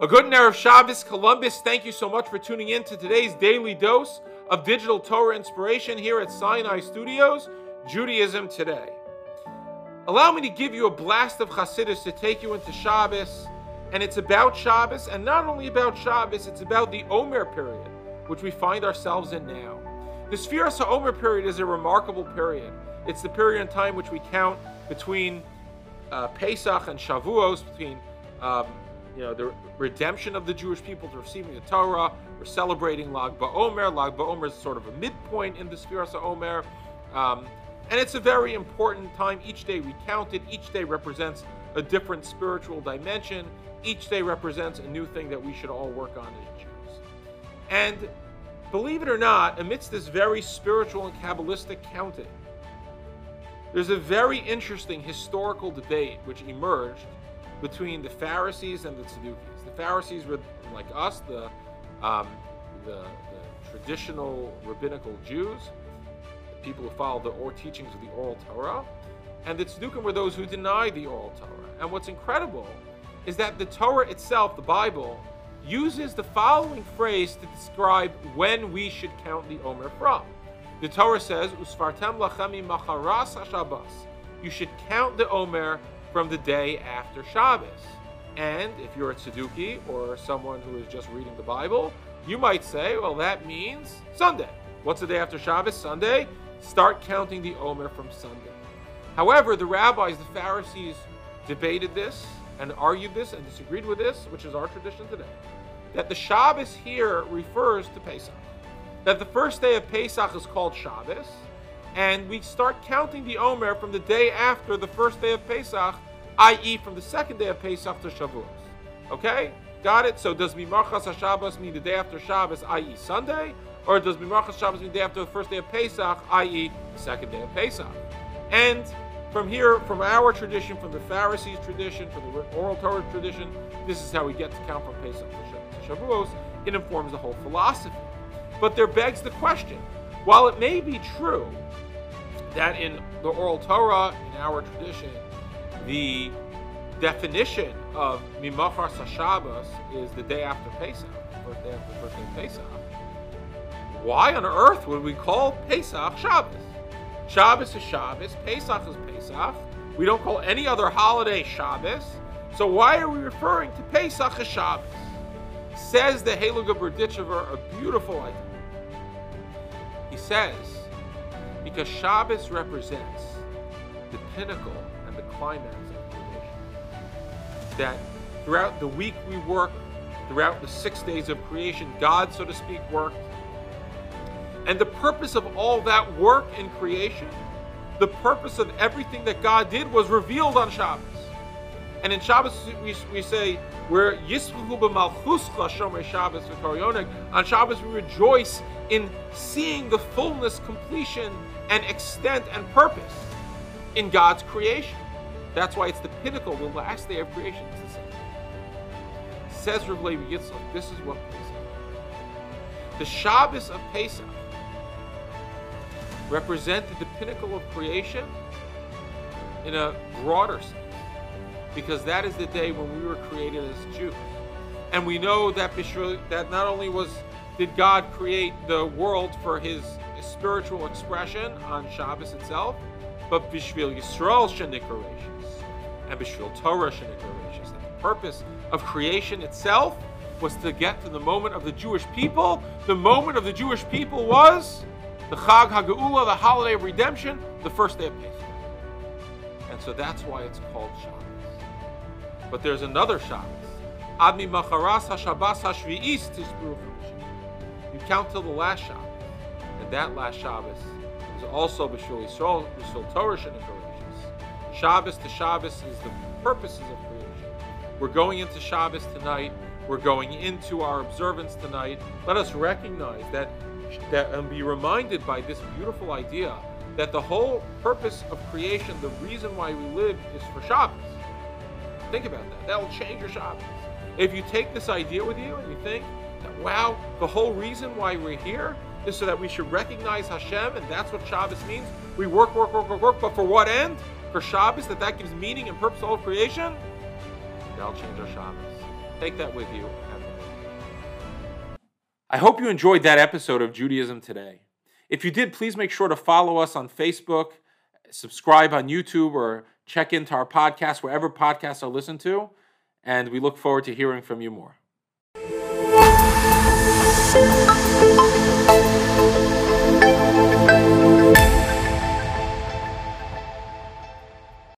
A good Erev Shabbos, Columbus. Thank you so much for tuning in to today's daily dose of digital Torah inspiration here at Sinai Studios, Judaism Today. Allow me to give you a blast of Chassidus to take you into Shabbos, and it's about Shabbos, and not only about Shabbos, it's about the Omer period, which we find ourselves in now. The Sfiras Omer period is a remarkable period. It's the period in time which we count between uh, Pesach and Shavuos, between um, you know, the redemption of the Jewish people to receiving the Torah. We're celebrating Lag BaOmer. Lag BaOmer is sort of a midpoint in the Sfiras Omer. Um, and it's a very important time. Each day we count it. Each day represents a different spiritual dimension. Each day represents a new thing that we should all work on as Jews. And believe it or not, amidst this very spiritual and Kabbalistic counting, there's a very interesting historical debate which emerged between the Pharisees and the Sadducees. The Pharisees were like us, the, um, the, the, traditional rabbinical Jews, the people who followed the or teachings of the oral Torah, and the Tzaddukim were those who denied the oral Torah. And what's incredible is that the Torah itself, the Bible, uses the following phrase to describe when we should count the Omer from. The Torah says, "Usfartem lachem mimacharas hashabbos." You should count the Omer from the day after Shabbos. And if you're a Tzadduki or someone who is just reading the Bible, you might say, well, that means Sunday. What's the day after Shabbos? Sunday. Start counting the Omer from Sunday. However, the rabbis, the Pharisees, debated this and argued this and disagreed with this, which is our tradition today, that the Shabbos here refers to Pesach. That the first day of Pesach is called Shabbos, and we start counting the Omer from the day after the first day of Pesach, i.e., from the second day of Pesach to Shavuos. Okay? Got it? So does Mimarchas HaShabbos mean the day after Shabbos, i.e., Sunday? Or does Mimarchas Shabbos mean the day after the first day of Pesach, i.e., the second day of Pesach? And from here, from our tradition, from the Pharisees' tradition, from the oral Torah tradition, this is how we get to count from Pesach to Shavuos. It informs the whole philosophy. But there begs the question while it may be true that in the oral Torah, in our tradition, the definition of Mimachar Shabbos is the day after Pesach, the first day after the first day of Pesach. Why on earth would we call Pesach Shabbos? Shabbos is Shabbos, Pesach is Pesach. We don't call any other holiday Shabbos. So why are we referring to Pesach as Shabbos? Says the Heiliger Berdichever, a beautiful idea. He says, because Shabbos represents the pinnacle and the climax of creation. That throughout the week we work, throughout the six days of creation, God, so to speak, worked. And the purpose of all that work in creation, the purpose of everything that God did was revealed on Shabbos. And in Shabbos, we, we say, we're b'malchuscha shomer Shabbos. On Shabbos, we rejoice in seeing the fullness, completion, and extent and purpose in God's creation. That's why it's the pinnacle, the last day of creation. Says Rav Levi Yitzchak, this is what Pesach. The Shabbos of Pesach represented the pinnacle of creation in a broader sense, because that is the day when we were created as Jews. And we know that that not only was did God create the world for His spiritual expression on Shabbos itself, but Bishvil Yisrael Shenikaracious and Bishvil Torah Shenikaracious. That the purpose of creation itself was to get to the moment of the Jewish people. The moment of the Jewish people was the Chag HaGeula, the holiday of redemption, the first day of Pesach. And so that's why it's called Shabbos. But there's another Shabbos. Ad Mimacharas HaShabbos HaShvi'is You count till the last Shabbos And that last Shabbos is also B'Shul Yisrael, B'Shul Torah Shenikaracious. Shabbos to Shabbos is the purposes of creation. We're going into Shabbos tonight. We're going into our observance tonight. Let us recognize that, that and be reminded by this beautiful idea that the whole purpose of creation, the reason why we live, is for Shabbos. Think about that. That will change your Shabbos. If you take this idea with you and you think wow, the whole reason why we're here is so that we should recognize Hashem, and that's what Shabbos means. We work, work, work, work, work, but for what end? For Shabbos, that that gives meaning and purpose to all creation? That'll change our Shabbos. Take that with you. I hope you enjoyed that episode of Judaism Today. If you did, please make sure to follow us on Facebook, subscribe on YouTube, or check into our podcast wherever podcasts are listened to. And we look forward to hearing from you more. Música